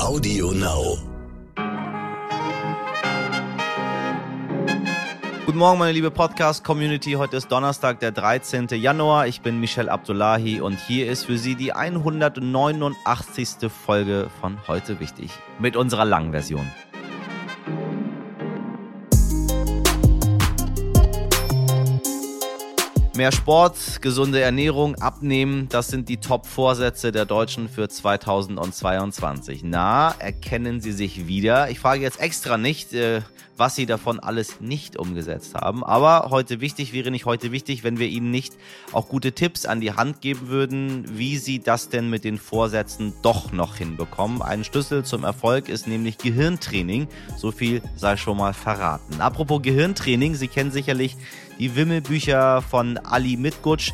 Audio Now. Guten Morgen, meine liebe Podcast-Community. Heute ist Donnerstag, der 13. Januar. Ich bin Michel Abdullahi und hier ist für Sie die 189. Folge von Heute Wichtig mit unserer langen Version. Mehr Sport, gesunde Ernährung, abnehmen, das sind die Top-Vorsätze der Deutschen für 2022. Na, erkennen Sie sich wieder? Ich frage jetzt extra nicht, äh, was Sie davon alles nicht umgesetzt haben. Aber heute wichtig wäre nicht heute wichtig, wenn wir Ihnen nicht auch gute Tipps an die Hand geben würden, wie Sie das denn mit den Vorsätzen doch noch hinbekommen. Ein Schlüssel zum Erfolg ist nämlich Gehirntraining. So viel sei schon mal verraten. Apropos Gehirntraining, Sie kennen sicherlich die Wimmelbücher von Ali Mitgutsch.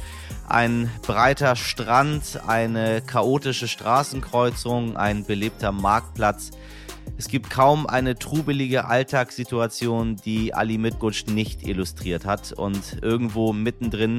Ein breiter Strand, eine chaotische Straßenkreuzung, ein belebter Marktplatz. Es gibt kaum eine trubelige Alltagssituation, die Ali Mitgutsch nicht illustriert hat. Und irgendwo mittendrin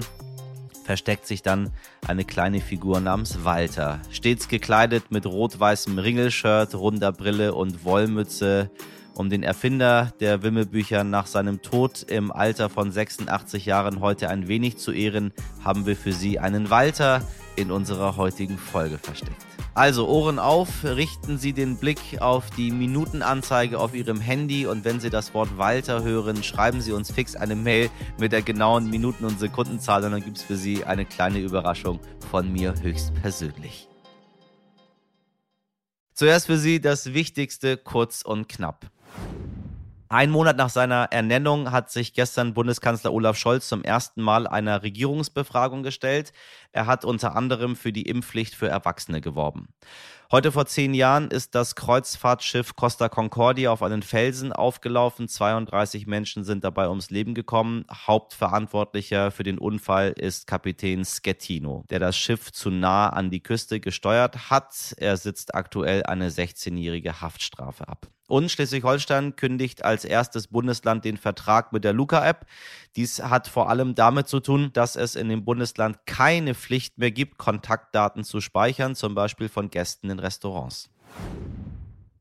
versteckt sich dann eine kleine Figur namens Walter. Stets gekleidet mit rot-weißem Ringelshirt, runder Brille und Wollmütze um den Erfinder der Wimmelbücher nach seinem Tod im Alter von 86 Jahren heute ein wenig zu ehren, haben wir für Sie einen Walter in unserer heutigen Folge versteckt. Also Ohren auf, richten Sie den Blick auf die Minutenanzeige auf Ihrem Handy und wenn Sie das Wort Walter hören, schreiben Sie uns fix eine Mail mit der genauen Minuten- und Sekundenzahl und dann gibt es für Sie eine kleine Überraschung von mir höchstpersönlich. Zuerst für Sie das Wichtigste kurz und knapp. Ein Monat nach seiner Ernennung hat sich gestern Bundeskanzler Olaf Scholz zum ersten Mal einer Regierungsbefragung gestellt. Er hat unter anderem für die Impfpflicht für Erwachsene geworben. Heute vor zehn Jahren ist das Kreuzfahrtschiff Costa Concordia auf einen Felsen aufgelaufen. 32 Menschen sind dabei ums Leben gekommen. Hauptverantwortlicher für den Unfall ist Kapitän Schettino, der das Schiff zu nah an die Küste gesteuert hat. Er sitzt aktuell eine 16-jährige Haftstrafe ab. Und Schleswig-Holstein kündigt als erstes Bundesland den Vertrag mit der Luca-App. Dies hat vor allem damit zu tun, dass es in dem Bundesland keine Pflicht mehr gibt, Kontaktdaten zu speichern, zum Beispiel von Gästen in Restaurants.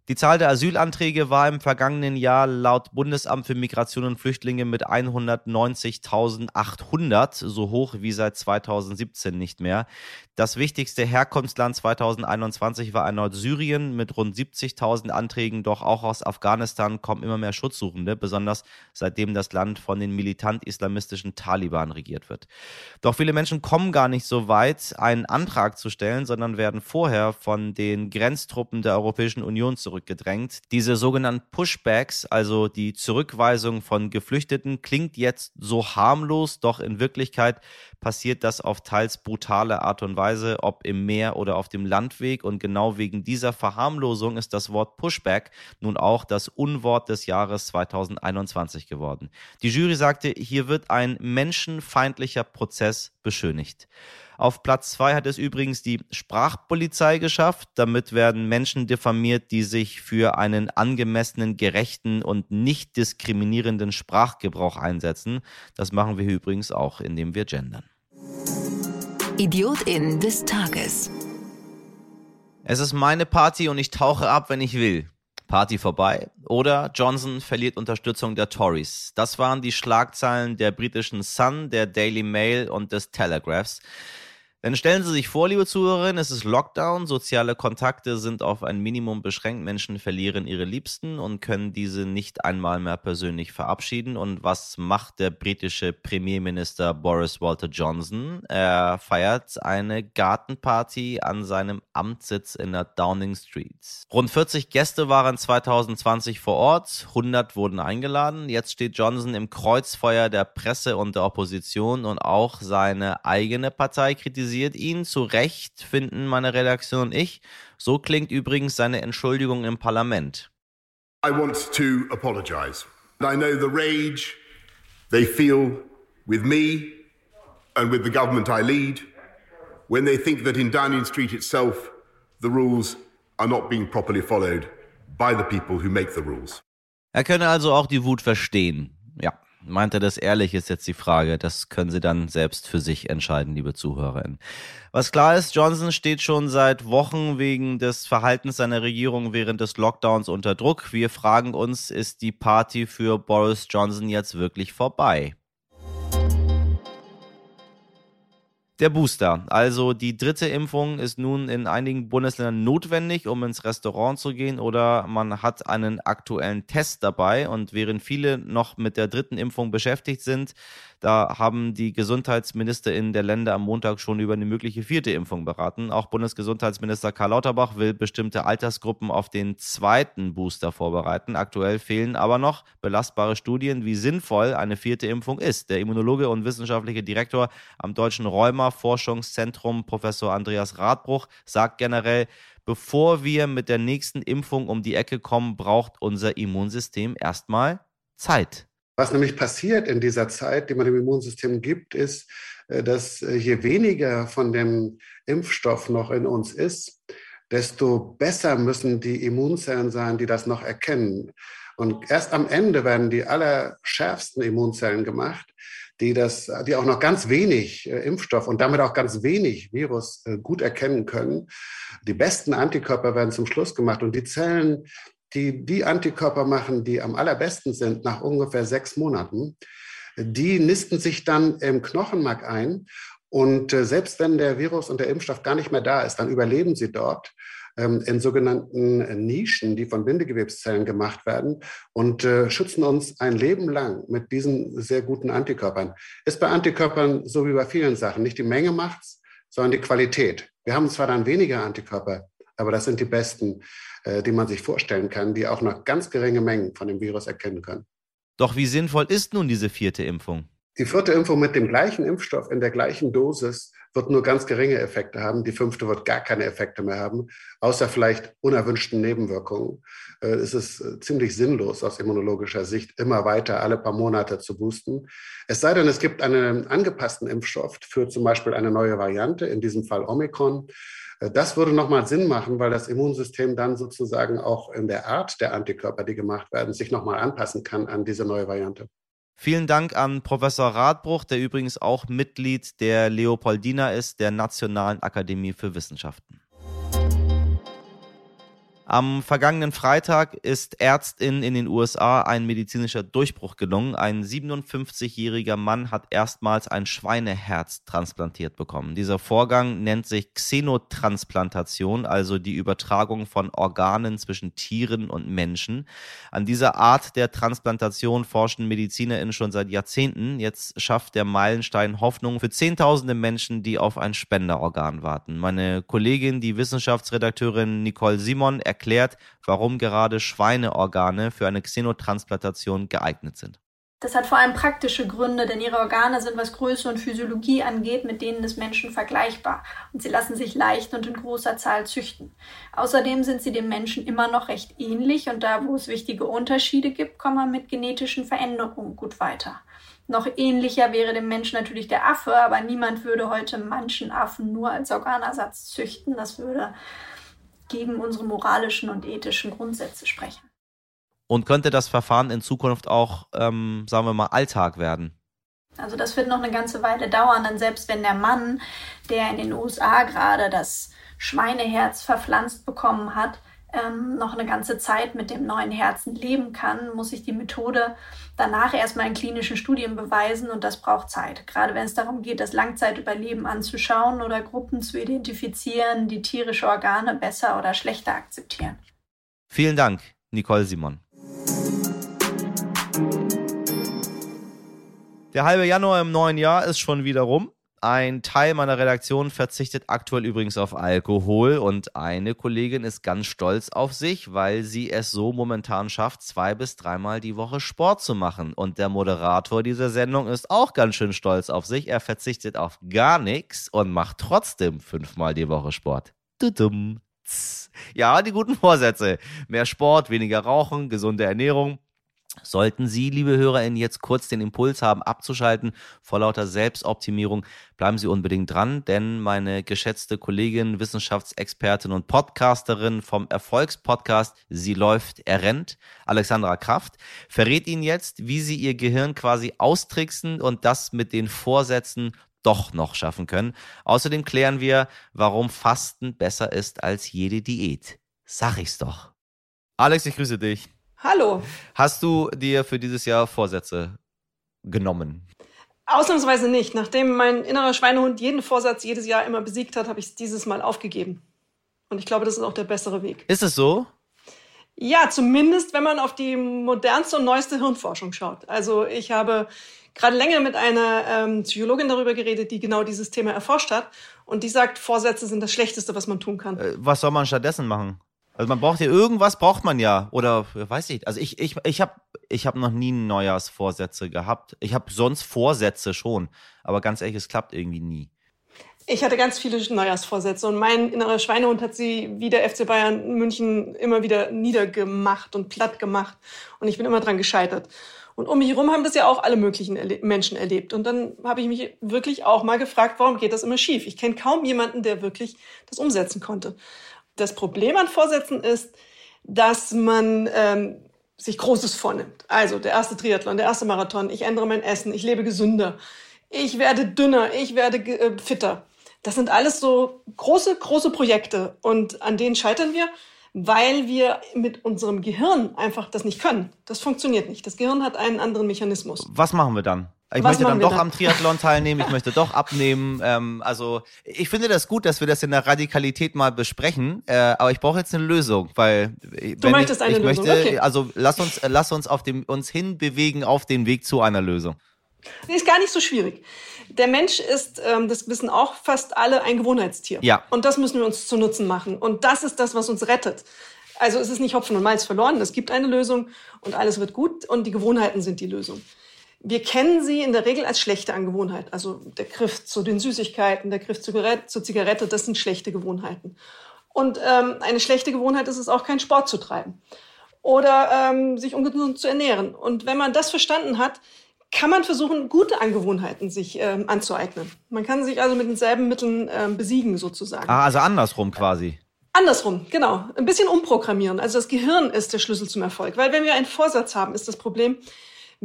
Die Zahl der Asylanträge war im vergangenen Jahr laut Bundesamt für Migration und Flüchtlinge mit 190.800, so hoch wie seit 2017 nicht mehr. Das wichtigste Herkunftsland 2021 war erneut Syrien mit rund 70.000 Anträgen, doch auch aus Afghanistan kommen immer mehr Schutzsuchende, besonders seitdem das Land von den militant-islamistischen Taliban regiert wird. Doch viele Menschen kommen gar nicht so weit, einen Antrag zu stellen, sondern werden vorher von den Grenztruppen der Europäischen Union zurück zurückgedrängt. Diese sogenannten Pushbacks, also die Zurückweisung von Geflüchteten, klingt jetzt so harmlos, doch in Wirklichkeit passiert das auf teils brutale Art und Weise, ob im Meer oder auf dem Landweg. Und genau wegen dieser Verharmlosung ist das Wort Pushback nun auch das Unwort des Jahres 2021 geworden. Die Jury sagte, hier wird ein menschenfeindlicher Prozess beschönigt. Auf Platz zwei hat es übrigens die Sprachpolizei geschafft. Damit werden Menschen diffamiert, die sich für einen angemessenen, gerechten und nicht diskriminierenden Sprachgebrauch einsetzen. Das machen wir übrigens auch, indem wir gendern. Idiotin des Tages. Es ist meine Party und ich tauche ab, wenn ich will. Party vorbei. Oder Johnson verliert Unterstützung der Tories. Das waren die Schlagzeilen der britischen Sun, der Daily Mail und des Telegraphs. Dann stellen Sie sich vor, liebe Zuhörerinnen, es ist Lockdown, soziale Kontakte sind auf ein Minimum beschränkt, Menschen verlieren ihre Liebsten und können diese nicht einmal mehr persönlich verabschieden. Und was macht der britische Premierminister Boris Walter Johnson? Er feiert eine Gartenparty an seinem Amtssitz in der Downing Street. Rund 40 Gäste waren 2020 vor Ort, 100 wurden eingeladen. Jetzt steht Johnson im Kreuzfeuer der Presse und der Opposition und auch seine eigene Partei kritisiert kritisiert ihn zu Recht, finden meine Redaktion und ich. So klingt übrigens seine Entschuldigung im Parlament. I want to apologize. I know the rage they feel with me and with the government I lead when they think that in Downing Street itself the rules are not being properly followed by the people who make the rules. Er könne also auch die Wut verstehen. Ja, Meint er das ehrlich, ist jetzt die Frage. Das können Sie dann selbst für sich entscheiden, liebe Zuhörerinnen. Was klar ist, Johnson steht schon seit Wochen wegen des Verhaltens seiner Regierung während des Lockdowns unter Druck. Wir fragen uns, ist die Party für Boris Johnson jetzt wirklich vorbei? Der Booster, also die dritte Impfung, ist nun in einigen Bundesländern notwendig, um ins Restaurant zu gehen oder man hat einen aktuellen Test dabei. Und während viele noch mit der dritten Impfung beschäftigt sind, da haben die GesundheitsministerInnen der Länder am Montag schon über eine mögliche vierte Impfung beraten. Auch Bundesgesundheitsminister Karl Lauterbach will bestimmte Altersgruppen auf den zweiten Booster vorbereiten. Aktuell fehlen aber noch belastbare Studien, wie sinnvoll eine vierte Impfung ist. Der Immunologe und wissenschaftliche Direktor am Deutschen Rheuma-Forschungszentrum, Professor Andreas Radbruch, sagt generell, bevor wir mit der nächsten Impfung um die Ecke kommen, braucht unser Immunsystem erstmal Zeit. Was nämlich passiert in dieser Zeit, die man dem Immunsystem gibt, ist, äh, dass äh, je weniger von dem Impfstoff noch in uns ist, desto besser müssen die Immunzellen sein, die das noch erkennen. Und erst am Ende werden die allerschärfsten Immunzellen gemacht, die das, die auch noch ganz wenig äh, Impfstoff und damit auch ganz wenig Virus gut erkennen können. Die besten Antikörper werden zum Schluss gemacht und die Zellen, die die Antikörper machen, die am allerbesten sind nach ungefähr sechs Monaten, die nisten sich dann im Knochenmark ein. Und äh, selbst wenn der Virus und der Impfstoff gar nicht mehr da ist, dann überleben sie dort ähm, in sogenannten Nischen, die von Bindegewebszellen gemacht werden und äh, schützen uns ein Leben lang mit diesen sehr guten Antikörpern. Ist bei Antikörpern so wie bei vielen Sachen. Nicht die Menge macht's, sondern die Qualität. Wir haben zwar dann weniger Antikörper, aber das sind die besten, äh, die man sich vorstellen kann, die auch noch ganz geringe Mengen von dem Virus erkennen können. Doch wie sinnvoll ist nun diese vierte Impfung? Die vierte Impfung mit dem gleichen Impfstoff in der gleichen Dosis wird nur ganz geringe Effekte haben. Die fünfte wird gar keine Effekte mehr haben, außer vielleicht unerwünschten Nebenwirkungen. Äh, es ist äh, ziemlich sinnlos aus immunologischer Sicht, immer weiter alle paar Monate zu boosten. Es sei denn, es gibt einen angepassten Impfstoff für zum Beispiel eine neue Variante, in diesem Fall Omikron. Äh, das würde nochmal Sinn machen, weil das Immunsystem dann sozusagen auch in der Art der Antikörper, die gemacht werden, sich nochmal anpassen kann an diese neue Variante. Vielen Dank an Professor Radbruch, der übrigens auch Mitglied der Leopoldina ist, der Nationalen Akademie für Wissenschaften. Am vergangenen Freitag ist Ärztin in den USA ein medizinischer Durchbruch gelungen. Ein 57-jähriger Mann hat erstmals ein Schweineherz transplantiert bekommen. Dieser Vorgang nennt sich Xenotransplantation, also die Übertragung von Organen zwischen Tieren und Menschen. An dieser Art der Transplantation forschen MedizinerInnen schon seit Jahrzehnten. Jetzt schafft der Meilenstein Hoffnung für Zehntausende Menschen, die auf ein Spenderorgan warten. Meine Kollegin, die Wissenschaftsredakteurin Nicole Simon, erklärt, warum gerade Schweineorgane für eine Xenotransplantation geeignet sind. Das hat vor allem praktische Gründe, denn ihre Organe sind, was Größe und Physiologie angeht, mit denen des Menschen vergleichbar und sie lassen sich leicht und in großer Zahl züchten. Außerdem sind sie dem Menschen immer noch recht ähnlich und da, wo es wichtige Unterschiede gibt, kommt man mit genetischen Veränderungen gut weiter. Noch ähnlicher wäre dem Menschen natürlich der Affe, aber niemand würde heute manchen Affen nur als Organersatz züchten. Das würde gegen unsere moralischen und ethischen Grundsätze sprechen. Und könnte das Verfahren in Zukunft auch, ähm, sagen wir mal, Alltag werden? Also das wird noch eine ganze Weile dauern, denn selbst wenn der Mann, der in den USA gerade das Schweineherz verpflanzt bekommen hat, ähm, noch eine ganze Zeit mit dem neuen Herzen leben kann, muss sich die Methode danach erstmal in klinischen Studien beweisen und das braucht Zeit. Gerade wenn es darum geht, das Langzeitüberleben anzuschauen oder Gruppen zu identifizieren, die tierische Organe besser oder schlechter akzeptieren. Vielen Dank, Nicole Simon. Der halbe Januar im neuen Jahr ist schon wieder rum. Ein Teil meiner Redaktion verzichtet aktuell übrigens auf Alkohol und eine Kollegin ist ganz stolz auf sich, weil sie es so momentan schafft, zwei bis dreimal die Woche Sport zu machen. Und der Moderator dieser Sendung ist auch ganz schön stolz auf sich. Er verzichtet auf gar nichts und macht trotzdem fünfmal die Woche Sport. Ja, die guten Vorsätze. Mehr Sport, weniger Rauchen, gesunde Ernährung. Sollten Sie, liebe HörerInnen, jetzt kurz den Impuls haben, abzuschalten vor lauter Selbstoptimierung, bleiben Sie unbedingt dran, denn meine geschätzte Kollegin, Wissenschaftsexpertin und Podcasterin vom Erfolgspodcast Sie läuft, er rennt, Alexandra Kraft, verrät Ihnen jetzt, wie Sie Ihr Gehirn quasi austricksen und das mit den Vorsätzen doch noch schaffen können. Außerdem klären wir, warum Fasten besser ist als jede Diät. Sag ich's doch. Alex, ich grüße dich. Hallo. Hast du dir für dieses Jahr Vorsätze genommen? Ausnahmsweise nicht. Nachdem mein innerer Schweinehund jeden Vorsatz jedes Jahr immer besiegt hat, habe ich es dieses Mal aufgegeben. Und ich glaube, das ist auch der bessere Weg. Ist es so? Ja, zumindest wenn man auf die modernste und neueste Hirnforschung schaut. Also ich habe gerade länger mit einer ähm, Psychologin darüber geredet, die genau dieses Thema erforscht hat. Und die sagt, Vorsätze sind das Schlechteste, was man tun kann. Äh, was soll man stattdessen machen? Also man braucht ja irgendwas, braucht man ja. Oder weiß ich. Also ich, ich, ich habe ich hab noch nie Neujahrsvorsätze gehabt. Ich habe sonst Vorsätze schon. Aber ganz ehrlich, es klappt irgendwie nie. Ich hatte ganz viele Neujahrsvorsätze und mein innerer Schweinehund hat sie wie der FC Bayern München immer wieder niedergemacht und platt gemacht. Und ich bin immer dran gescheitert. Und um mich herum haben das ja auch alle möglichen Erle Menschen erlebt. Und dann habe ich mich wirklich auch mal gefragt, warum geht das immer schief? Ich kenne kaum jemanden, der wirklich das umsetzen konnte. Das Problem an Vorsätzen ist, dass man ähm, sich Großes vornimmt. Also der erste Triathlon, der erste Marathon, ich ändere mein Essen, ich lebe gesünder, ich werde dünner, ich werde äh, fitter. Das sind alles so große, große Projekte und an denen scheitern wir, weil wir mit unserem Gehirn einfach das nicht können. Das funktioniert nicht. Das Gehirn hat einen anderen Mechanismus. Was machen wir dann? Ich Was möchte dann doch dann? am Triathlon teilnehmen, ich möchte doch abnehmen. Ähm, also ich finde das gut, dass wir das in der Radikalität mal besprechen, äh, aber ich brauche jetzt eine Lösung, weil du möchtest ich, eine ich Lösung. Möchte, okay. Also lass uns, lass uns auf dem uns hinbewegen auf den Weg zu einer Lösung. Nee, ist gar nicht so schwierig. Der Mensch ist, ähm, das wissen auch fast alle, ein Gewohnheitstier. Ja. Und das müssen wir uns zu Nutzen machen. Und das ist das, was uns rettet. Also es ist nicht Hopfen und Malz verloren. Es gibt eine Lösung und alles wird gut und die Gewohnheiten sind die Lösung. Wir kennen sie in der Regel als schlechte Angewohnheit. Also der Griff zu den Süßigkeiten, der Griff zur Zigarette, das sind schlechte Gewohnheiten. Und ähm, eine schlechte Gewohnheit ist es auch, keinen Sport zu treiben oder ähm, sich ungesund zu ernähren. Und wenn man das verstanden hat, kann man versuchen, gute Angewohnheiten sich ähm, anzueignen. Man kann sich also mit denselben Mitteln ähm, besiegen, sozusagen. Ah, also andersrum quasi. Andersrum, genau. Ein bisschen umprogrammieren. Also das Gehirn ist der Schlüssel zum Erfolg. Weil wenn wir einen Vorsatz haben, ist das Problem,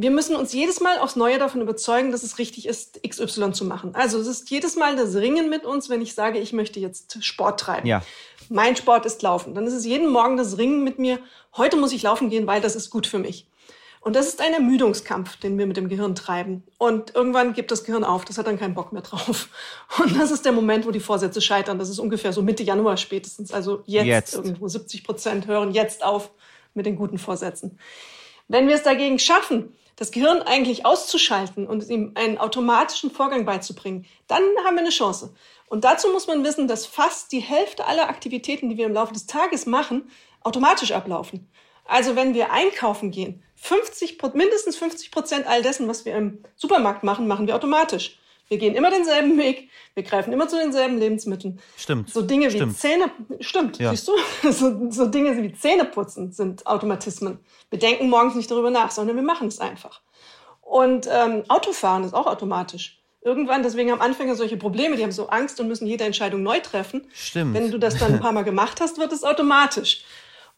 wir müssen uns jedes Mal aufs Neue davon überzeugen, dass es richtig ist, XY zu machen. Also es ist jedes Mal das Ringen mit uns, wenn ich sage, ich möchte jetzt Sport treiben. Ja. Mein Sport ist Laufen. Dann ist es jeden Morgen das Ringen mit mir. Heute muss ich laufen gehen, weil das ist gut für mich. Und das ist ein Ermüdungskampf, den wir mit dem Gehirn treiben. Und irgendwann gibt das Gehirn auf, das hat dann keinen Bock mehr drauf. Und das ist der Moment, wo die Vorsätze scheitern. Das ist ungefähr so Mitte Januar spätestens. Also jetzt, jetzt. irgendwo 70 Prozent hören jetzt auf mit den guten Vorsätzen. Wenn wir es dagegen schaffen, das Gehirn eigentlich auszuschalten und ihm einen automatischen Vorgang beizubringen, dann haben wir eine Chance. Und dazu muss man wissen, dass fast die Hälfte aller Aktivitäten, die wir im Laufe des Tages machen, automatisch ablaufen. Also wenn wir einkaufen gehen, 50, mindestens 50 Prozent all dessen, was wir im Supermarkt machen, machen wir automatisch. Wir gehen immer denselben Weg, wir greifen immer zu denselben Lebensmitteln. Stimmt. So Dinge stimmt. wie Zähne, stimmt, ja. siehst du? So, so Dinge wie Zähneputzen sind Automatismen. Wir denken morgens nicht darüber nach, sondern wir machen es einfach. Und ähm, Autofahren ist auch automatisch. Irgendwann, deswegen haben Anfänger solche Probleme, die haben so Angst und müssen jede Entscheidung neu treffen. Stimmt. Wenn du das dann ein paar Mal gemacht hast, wird es automatisch.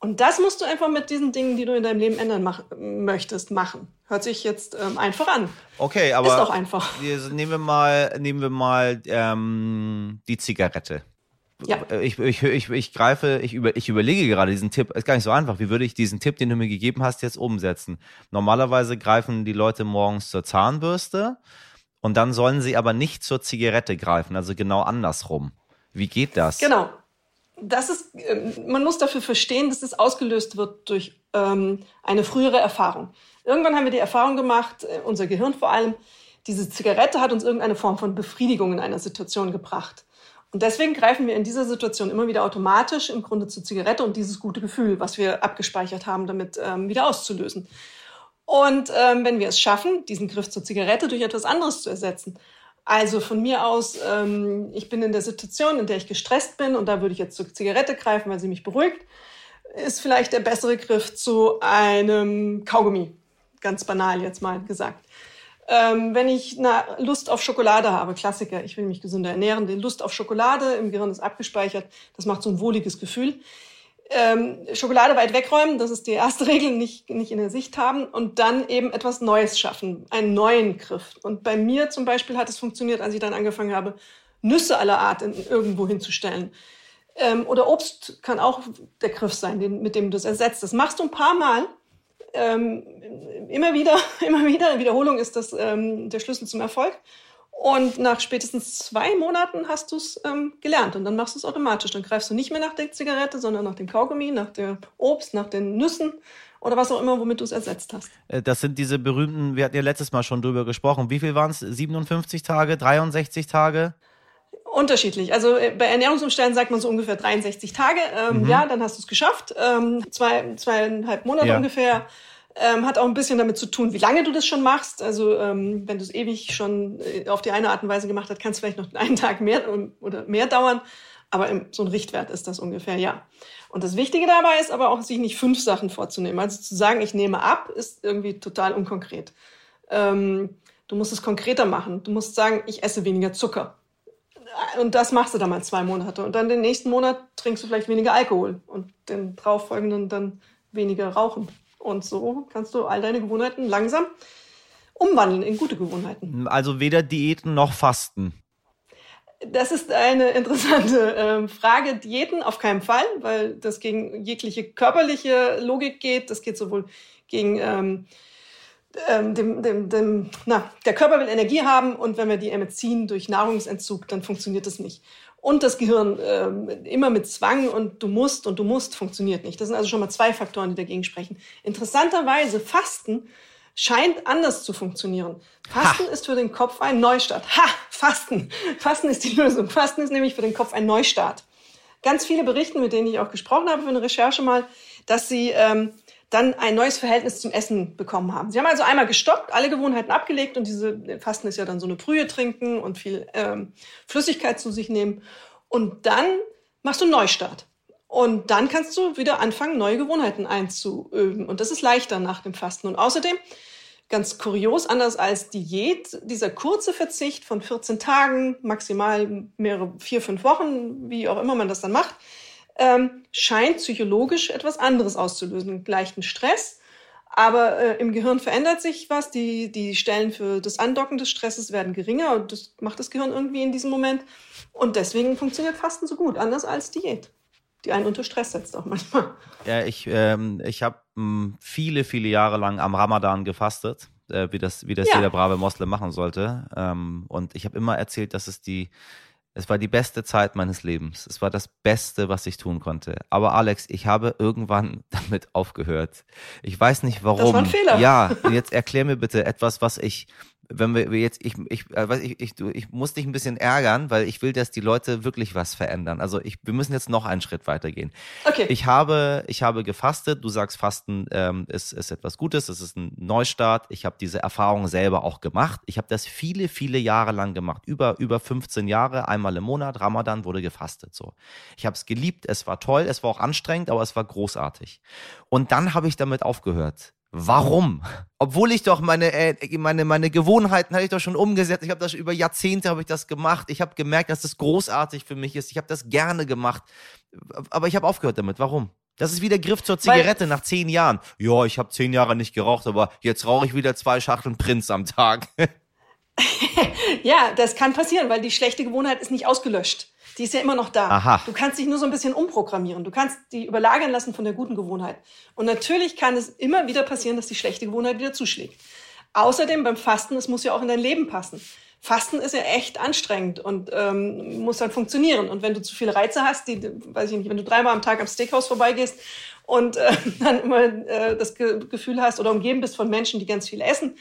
Und das musst du einfach mit diesen Dingen, die du in deinem Leben ändern mach, möchtest, machen. Hört sich jetzt ähm, einfach an. Okay, aber ist auch einfach. Nehmen wir mal, nehmen wir mal ähm, die Zigarette. Ja. Ich, ich, ich, ich greife, ich, über, ich überlege gerade diesen Tipp. Ist gar nicht so einfach. Wie würde ich diesen Tipp, den du mir gegeben hast, jetzt umsetzen? Normalerweise greifen die Leute morgens zur Zahnbürste und dann sollen sie aber nicht zur Zigarette greifen, also genau andersrum. Wie geht das? Genau das ist, ähm, man muss dafür verstehen, dass es ausgelöst wird durch ähm, eine frühere Erfahrung. Irgendwann haben wir die Erfahrung gemacht, äh, unser Gehirn vor allem, diese Zigarette hat uns irgendeine Form von Befriedigung in einer Situation gebracht. Und deswegen greifen wir in dieser Situation immer wieder automatisch im Grunde zur Zigarette und dieses gute Gefühl, was wir abgespeichert haben, damit ähm, wieder auszulösen. Und ähm, wenn wir es schaffen, diesen Griff zur Zigarette durch etwas anderes zu ersetzen, also von mir aus, ähm, ich bin in der Situation, in der ich gestresst bin und da würde ich jetzt zur Zigarette greifen, weil sie mich beruhigt, ist vielleicht der bessere Griff zu einem Kaugummi. ganz banal jetzt mal gesagt. Ähm, wenn ich eine Lust auf Schokolade habe, Klassiker, ich will mich gesünder ernähren, die Lust auf Schokolade im Gehirn ist abgespeichert, das macht so ein wohliges Gefühl. Ähm, Schokolade weit wegräumen, das ist die erste Regel, nicht, nicht in der Sicht haben und dann eben etwas Neues schaffen, einen neuen Griff. Und bei mir zum Beispiel hat es funktioniert, als ich dann angefangen habe, Nüsse aller Art in, irgendwo hinzustellen. Ähm, oder Obst kann auch der Griff sein, den, mit dem du es ersetzt. Das machst du ein paar Mal ähm, immer wieder, immer wieder. Wiederholung ist das ähm, der Schlüssel zum Erfolg. Und nach spätestens zwei Monaten hast du es ähm, gelernt und dann machst du es automatisch. Dann greifst du nicht mehr nach der Zigarette, sondern nach dem Kaugummi, nach dem Obst, nach den Nüssen oder was auch immer, womit du es ersetzt hast. Äh, das sind diese berühmten, wir hatten ja letztes Mal schon drüber gesprochen. Wie viel waren es? 57 Tage, 63 Tage? Unterschiedlich. Also äh, bei Ernährungsumstellen sagt man so ungefähr 63 Tage. Ähm, mhm. Ja, dann hast du es geschafft. Ähm, zwei, zweieinhalb Monate ja. ungefähr. Ähm, hat auch ein bisschen damit zu tun, wie lange du das schon machst. Also ähm, wenn du es ewig schon äh, auf die eine Art und Weise gemacht hast, kann es vielleicht noch einen Tag mehr oder mehr dauern. Aber so ein Richtwert ist das ungefähr, ja. Und das Wichtige dabei ist aber auch, sich nicht fünf Sachen vorzunehmen. Also zu sagen, ich nehme ab, ist irgendwie total unkonkret. Ähm, du musst es konkreter machen. Du musst sagen, ich esse weniger Zucker und das machst du dann mal zwei Monate. Und dann den nächsten Monat trinkst du vielleicht weniger Alkohol und den darauffolgenden dann weniger rauchen. Und so kannst du all deine Gewohnheiten langsam umwandeln in gute Gewohnheiten. Also weder Diäten noch Fasten. Das ist eine interessante äh, Frage. Diäten auf keinen Fall, weil das gegen jegliche körperliche Logik geht. Das geht sowohl gegen ähm, ähm, dem, dem, dem, na, der Körper will Energie haben und wenn wir die entziehen durch Nahrungsentzug, dann funktioniert das nicht. Und das Gehirn ähm, immer mit Zwang und du musst und du musst funktioniert nicht. Das sind also schon mal zwei Faktoren, die dagegen sprechen. Interessanterweise, Fasten scheint anders zu funktionieren. Fasten ha. ist für den Kopf ein Neustart. Ha, Fasten. Fasten ist die Lösung. Fasten ist nämlich für den Kopf ein Neustart. Ganz viele berichten, mit denen ich auch gesprochen habe für eine Recherche mal, dass sie ähm, dann ein neues Verhältnis zum Essen bekommen haben. Sie haben also einmal gestoppt, alle Gewohnheiten abgelegt und diese Fasten ist ja dann so eine Brühe trinken und viel ähm, Flüssigkeit zu sich nehmen. Und dann machst du einen Neustart. Und dann kannst du wieder anfangen, neue Gewohnheiten einzuüben. Und das ist leichter nach dem Fasten. Und außerdem, ganz kurios, anders als Diät, dieser kurze Verzicht von 14 Tagen, maximal mehrere, vier, fünf Wochen, wie auch immer man das dann macht, ähm, scheint psychologisch etwas anderes auszulösen, leichten Stress. Aber äh, im Gehirn verändert sich was. Die, die Stellen für das Andocken des Stresses werden geringer und das macht das Gehirn irgendwie in diesem Moment. Und deswegen funktioniert Fasten so gut, anders als Diät, die einen unter Stress setzt auch manchmal. Ja, ich, ähm, ich habe hm, viele, viele Jahre lang am Ramadan gefastet, äh, wie das, wie das ja. jeder brave Moslem machen sollte. Ähm, und ich habe immer erzählt, dass es die es war die beste Zeit meines Lebens. Es war das Beste, was ich tun konnte. Aber Alex, ich habe irgendwann damit aufgehört. Ich weiß nicht warum. Das war ein Fehler. Ja, jetzt erklär mir bitte etwas, was ich wenn wir jetzt, ich, ich, äh, ich, ich, ich muss dich ein bisschen ärgern, weil ich will, dass die Leute wirklich was verändern. Also ich, wir müssen jetzt noch einen Schritt weitergehen. Okay. Ich habe, ich habe gefastet. Du sagst, Fasten ähm, ist, ist etwas Gutes. Es ist ein Neustart. Ich habe diese Erfahrung selber auch gemacht. Ich habe das viele, viele Jahre lang gemacht. Über, über 15 Jahre, einmal im Monat. Ramadan wurde gefastet. So. Ich habe es geliebt. Es war toll. Es war auch anstrengend, aber es war großartig. Und dann habe ich damit aufgehört Warum? Obwohl ich doch meine, äh, meine, meine Gewohnheiten hatte ich doch schon umgesetzt. Ich habe das über Jahrzehnte habe ich das gemacht. Ich habe gemerkt, dass das großartig für mich ist. Ich habe das gerne gemacht. Aber ich habe aufgehört damit. Warum? Das ist wie der Griff zur Zigarette Weil, nach zehn Jahren. Ja, ich habe zehn Jahre nicht geraucht, aber jetzt rauche ich wieder zwei Schachteln Prinz am Tag. ja, das kann passieren, weil die schlechte Gewohnheit ist nicht ausgelöscht. Die ist ja immer noch da. Aha. Du kannst dich nur so ein bisschen umprogrammieren. Du kannst die überlagern lassen von der guten Gewohnheit. Und natürlich kann es immer wieder passieren, dass die schlechte Gewohnheit wieder zuschlägt. Außerdem beim Fasten, es muss ja auch in dein Leben passen. Fasten ist ja echt anstrengend und ähm, muss dann funktionieren. Und wenn du zu viele Reize hast, die, weiß ich nicht, wenn du dreimal am Tag am Steakhouse vorbeigehst und äh, dann immer äh, das Ge Gefühl hast oder umgeben bist von Menschen, die ganz viel essen,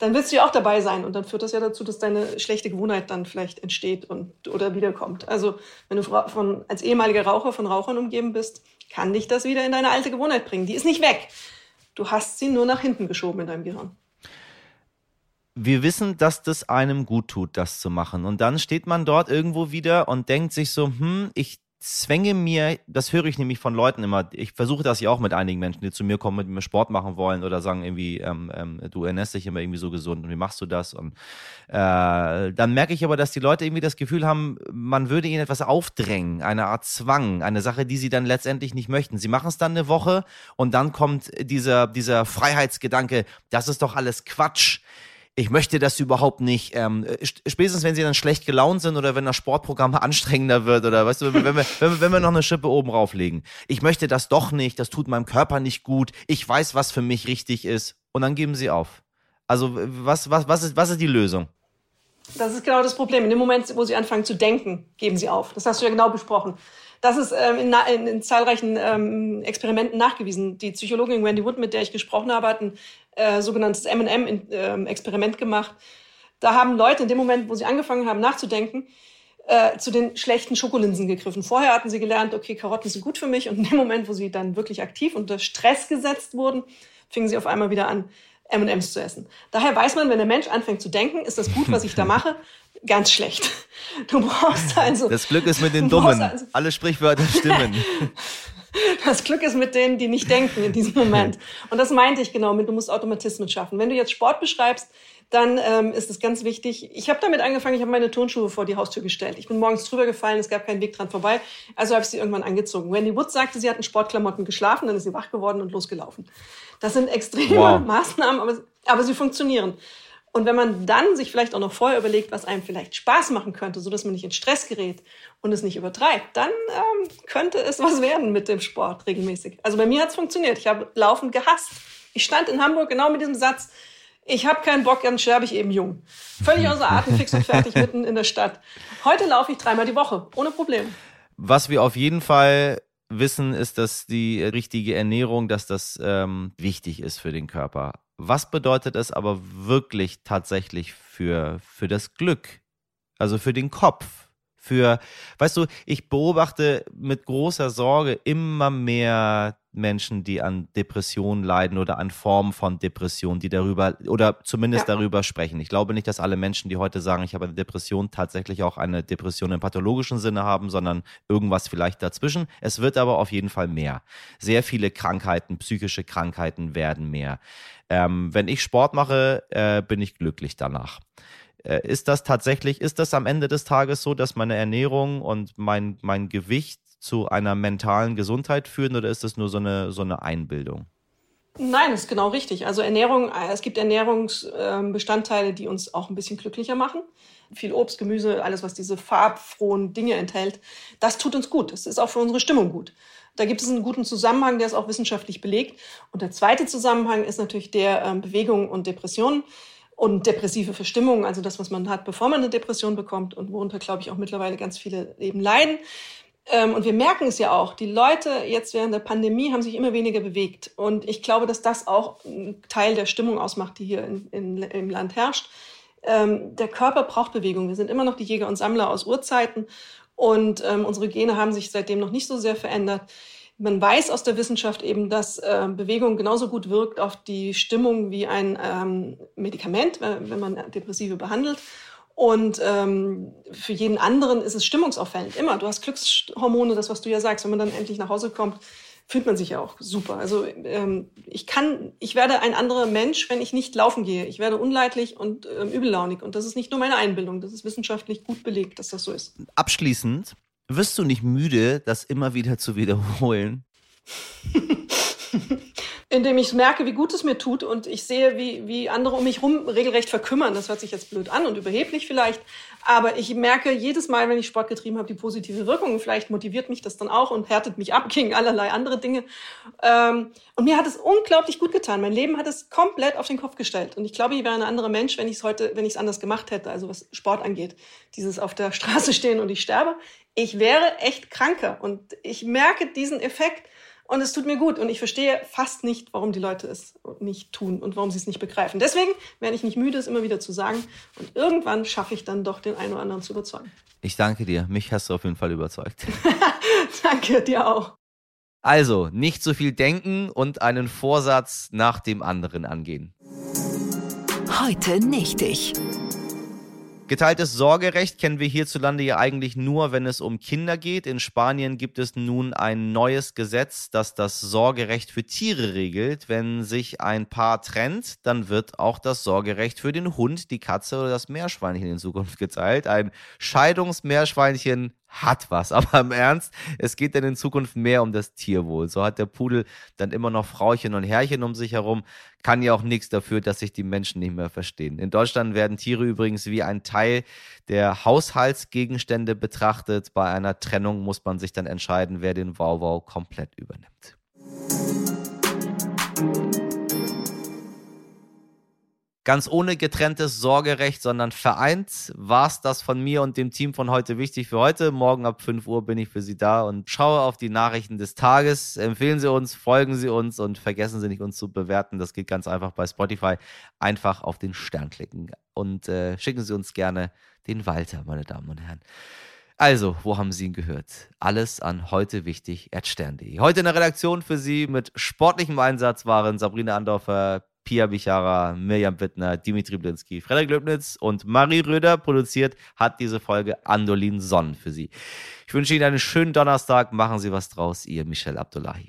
dann willst du ja auch dabei sein und dann führt das ja dazu, dass deine schlechte Gewohnheit dann vielleicht entsteht und oder wiederkommt. Also wenn du von, als ehemaliger Raucher von Rauchern umgeben bist, kann dich das wieder in deine alte Gewohnheit bringen. Die ist nicht weg. Du hast sie nur nach hinten geschoben in deinem Gehirn. Wir wissen, dass das einem gut tut, das zu machen. Und dann steht man dort irgendwo wieder und denkt sich so, hm, ich zwänge mir, das höre ich nämlich von Leuten immer, ich versuche das ja auch mit einigen Menschen, die zu mir kommen, mit mir Sport machen wollen oder sagen irgendwie, ähm, ähm, du ernährst dich immer irgendwie so gesund und wie machst du das? Und äh, dann merke ich aber, dass die Leute irgendwie das Gefühl haben, man würde ihnen etwas aufdrängen, eine Art Zwang, eine Sache, die sie dann letztendlich nicht möchten. Sie machen es dann eine Woche und dann kommt dieser, dieser Freiheitsgedanke, das ist doch alles Quatsch ich möchte das überhaupt nicht. Ähm, spätestens wenn sie dann schlecht gelaunt sind oder wenn das Sportprogramm anstrengender wird oder weißt du, wenn wir, wenn wenn wir noch eine Schippe oben rauflegen. Ich möchte das doch nicht, das tut meinem Körper nicht gut. Ich weiß, was für mich richtig ist. Und dann geben sie auf. Also was, was, was, ist, was ist die Lösung? Das ist genau das Problem. In dem Moment, wo sie anfangen zu denken, geben sie auf. Das hast du ja genau besprochen. Das ist ähm, in, in, in, zahlreichen ähm, Experimenten nachgewiesen. Die Psychologin Wendy Wood, mit der ich gesprochen habe, hat ein äh, sogenanntes M&M-Experiment gemacht. Da haben Leute in dem Moment, wo sie angefangen haben nachzudenken, äh, zu den schlechten Schokolinsen gegriffen. Vorher hatten sie gelernt, okay, Karotten sind gut für mich. Und in dem Moment, wo sie dann wirklich aktiv unter Stress gesetzt wurden, fingen sie auf einmal wieder an, M&Ms zu essen. Daher weiß man, wenn der Mensch anfängt zu denken, ist das gut, was ich da mache, ganz schlecht. Du brauchst also. Das Glück ist mit den Dummen. Also, Alle Sprichwörter stimmen. Das Glück ist mit denen, die nicht denken in diesem Moment. Und das meinte ich genau mit, du musst Automatismen schaffen. Wenn du jetzt Sport beschreibst, dann ähm, ist es ganz wichtig. Ich habe damit angefangen, ich habe meine Turnschuhe vor die Haustür gestellt. Ich bin morgens drüber gefallen, es gab keinen Weg dran vorbei. Also habe ich sie irgendwann angezogen. Wendy Wood sagte, sie hat in Sportklamotten geschlafen, dann ist sie wach geworden und losgelaufen. Das sind extreme wow. Maßnahmen, aber, aber sie funktionieren. Und wenn man dann sich vielleicht auch noch vorher überlegt, was einem vielleicht Spaß machen könnte, so dass man nicht in Stress gerät und es nicht übertreibt, dann ähm, könnte es was werden mit dem Sport regelmäßig. Also bei mir hat es funktioniert. Ich habe Laufen gehasst. Ich stand in Hamburg genau mit diesem Satz, ich habe keinen Bock, dann sterbe ich eben jung. Völlig außer Atem, fix und fertig, mitten in der Stadt. Heute laufe ich dreimal die Woche, ohne Problem. Was wir auf jeden Fall wissen, ist, dass die richtige Ernährung, dass das ähm, wichtig ist für den Körper. Was bedeutet es aber wirklich tatsächlich für, für das Glück? Also für den Kopf? Für, weißt du, ich beobachte mit großer Sorge immer mehr Menschen, die an Depressionen leiden oder an Formen von Depressionen, die darüber oder zumindest ja. darüber sprechen. Ich glaube nicht, dass alle Menschen, die heute sagen, ich habe eine Depression, tatsächlich auch eine Depression im pathologischen Sinne haben, sondern irgendwas vielleicht dazwischen. Es wird aber auf jeden Fall mehr. Sehr viele Krankheiten, psychische Krankheiten werden mehr. Ähm, wenn ich Sport mache, äh, bin ich glücklich danach. Äh, ist das tatsächlich, ist das am Ende des Tages so, dass meine Ernährung und mein, mein Gewicht zu einer mentalen Gesundheit führen oder ist das nur so eine, so eine Einbildung? Nein, das ist genau richtig. Also Ernährung, äh, es gibt Ernährungsbestandteile, die uns auch ein bisschen glücklicher machen. Viel Obst, Gemüse, alles, was diese farbfrohen Dinge enthält, das tut uns gut. Das ist auch für unsere Stimmung gut. Da gibt es einen guten Zusammenhang, der ist auch wissenschaftlich belegt. Und der zweite Zusammenhang ist natürlich der äh, Bewegung und Depression und depressive Verstimmung, also das, was man hat, bevor man eine Depression bekommt und worunter, glaube ich, auch mittlerweile ganz viele eben leiden. Ähm, und wir merken es ja auch, die Leute jetzt während der Pandemie haben sich immer weniger bewegt. Und ich glaube, dass das auch ein Teil der Stimmung ausmacht, die hier in, in, im Land herrscht. Ähm, der Körper braucht Bewegung. Wir sind immer noch die Jäger und Sammler aus Urzeiten. Und ähm, unsere Gene haben sich seitdem noch nicht so sehr verändert. Man weiß aus der Wissenschaft eben, dass äh, Bewegung genauso gut wirkt auf die Stimmung wie ein ähm, Medikament, wenn man Depressive behandelt. Und ähm, für jeden anderen ist es stimmungsauffällend. Immer. Du hast Glückshormone, das, was du ja sagst. Wenn man dann endlich nach Hause kommt, fühlt man sich ja auch super. Also ähm, ich kann, ich werde ein anderer Mensch, wenn ich nicht laufen gehe. Ich werde unleidlich und ähm, übellaunig. Und das ist nicht nur meine Einbildung, das ist wissenschaftlich gut belegt, dass das so ist. Abschließend, wirst du nicht müde, das immer wieder zu wiederholen? indem ich merke, wie gut es mir tut und ich sehe, wie, wie andere um mich herum regelrecht verkümmern. Das hört sich jetzt blöd an und überheblich vielleicht, aber ich merke jedes Mal, wenn ich Sport getrieben habe, die positive Wirkung. Vielleicht motiviert mich das dann auch und härtet mich ab gegen allerlei andere Dinge. Ähm, und mir hat es unglaublich gut getan. Mein Leben hat es komplett auf den Kopf gestellt. Und ich glaube, ich wäre ein anderer Mensch, wenn ich es heute, wenn ich es anders gemacht hätte, also was Sport angeht. Dieses auf der Straße stehen und ich sterbe. Ich wäre echt kranker. Und ich merke diesen Effekt und es tut mir gut. Und ich verstehe fast nicht, warum die Leute es nicht tun und warum sie es nicht begreifen. Deswegen werde ich nicht müde, es immer wieder zu sagen. Und irgendwann schaffe ich dann doch, den einen oder anderen zu überzeugen. Ich danke dir. Mich hast du auf jeden Fall überzeugt. danke, dir auch. Also, nicht so viel denken und einen Vorsatz nach dem anderen angehen. Heute nicht ich. Geteiltes Sorgerecht kennen wir hierzulande ja eigentlich nur, wenn es um Kinder geht. In Spanien gibt es nun ein neues Gesetz, das das Sorgerecht für Tiere regelt. Wenn sich ein Paar trennt, dann wird auch das Sorgerecht für den Hund, die Katze oder das Meerschweinchen in Zukunft geteilt. Ein Scheidungsmeerschweinchen hat was. Aber im Ernst, es geht dann in Zukunft mehr um das Tierwohl. So hat der Pudel dann immer noch Frauchen und Herrchen um sich herum. Kann ja auch nichts dafür, dass sich die Menschen nicht mehr verstehen. In Deutschland werden Tiere übrigens wie ein Teil der Haushaltsgegenstände betrachtet. Bei einer Trennung muss man sich dann entscheiden, wer den Wauwau komplett übernimmt. Ganz ohne getrenntes Sorgerecht, sondern vereint war es das von mir und dem Team von heute wichtig für heute. Morgen ab 5 Uhr bin ich für Sie da und schaue auf die Nachrichten des Tages. Empfehlen Sie uns, folgen Sie uns und vergessen Sie nicht, uns zu bewerten. Das geht ganz einfach bei Spotify. Einfach auf den Stern klicken und äh, schicken Sie uns gerne den Walter, meine Damen und Herren. Also, wo haben Sie ihn gehört? Alles an heute wichtig stern.de. Heute in der Redaktion für Sie mit sportlichem Einsatz waren Sabrina Andorfer, Pia Bichara, Mirjam Wittner, Dimitri Blinski, Frederik Löbnitz und Marie Röder produziert hat diese Folge Andolin Sonn für Sie. Ich wünsche Ihnen einen schönen Donnerstag. Machen Sie was draus. Ihr Michel Abdullahi.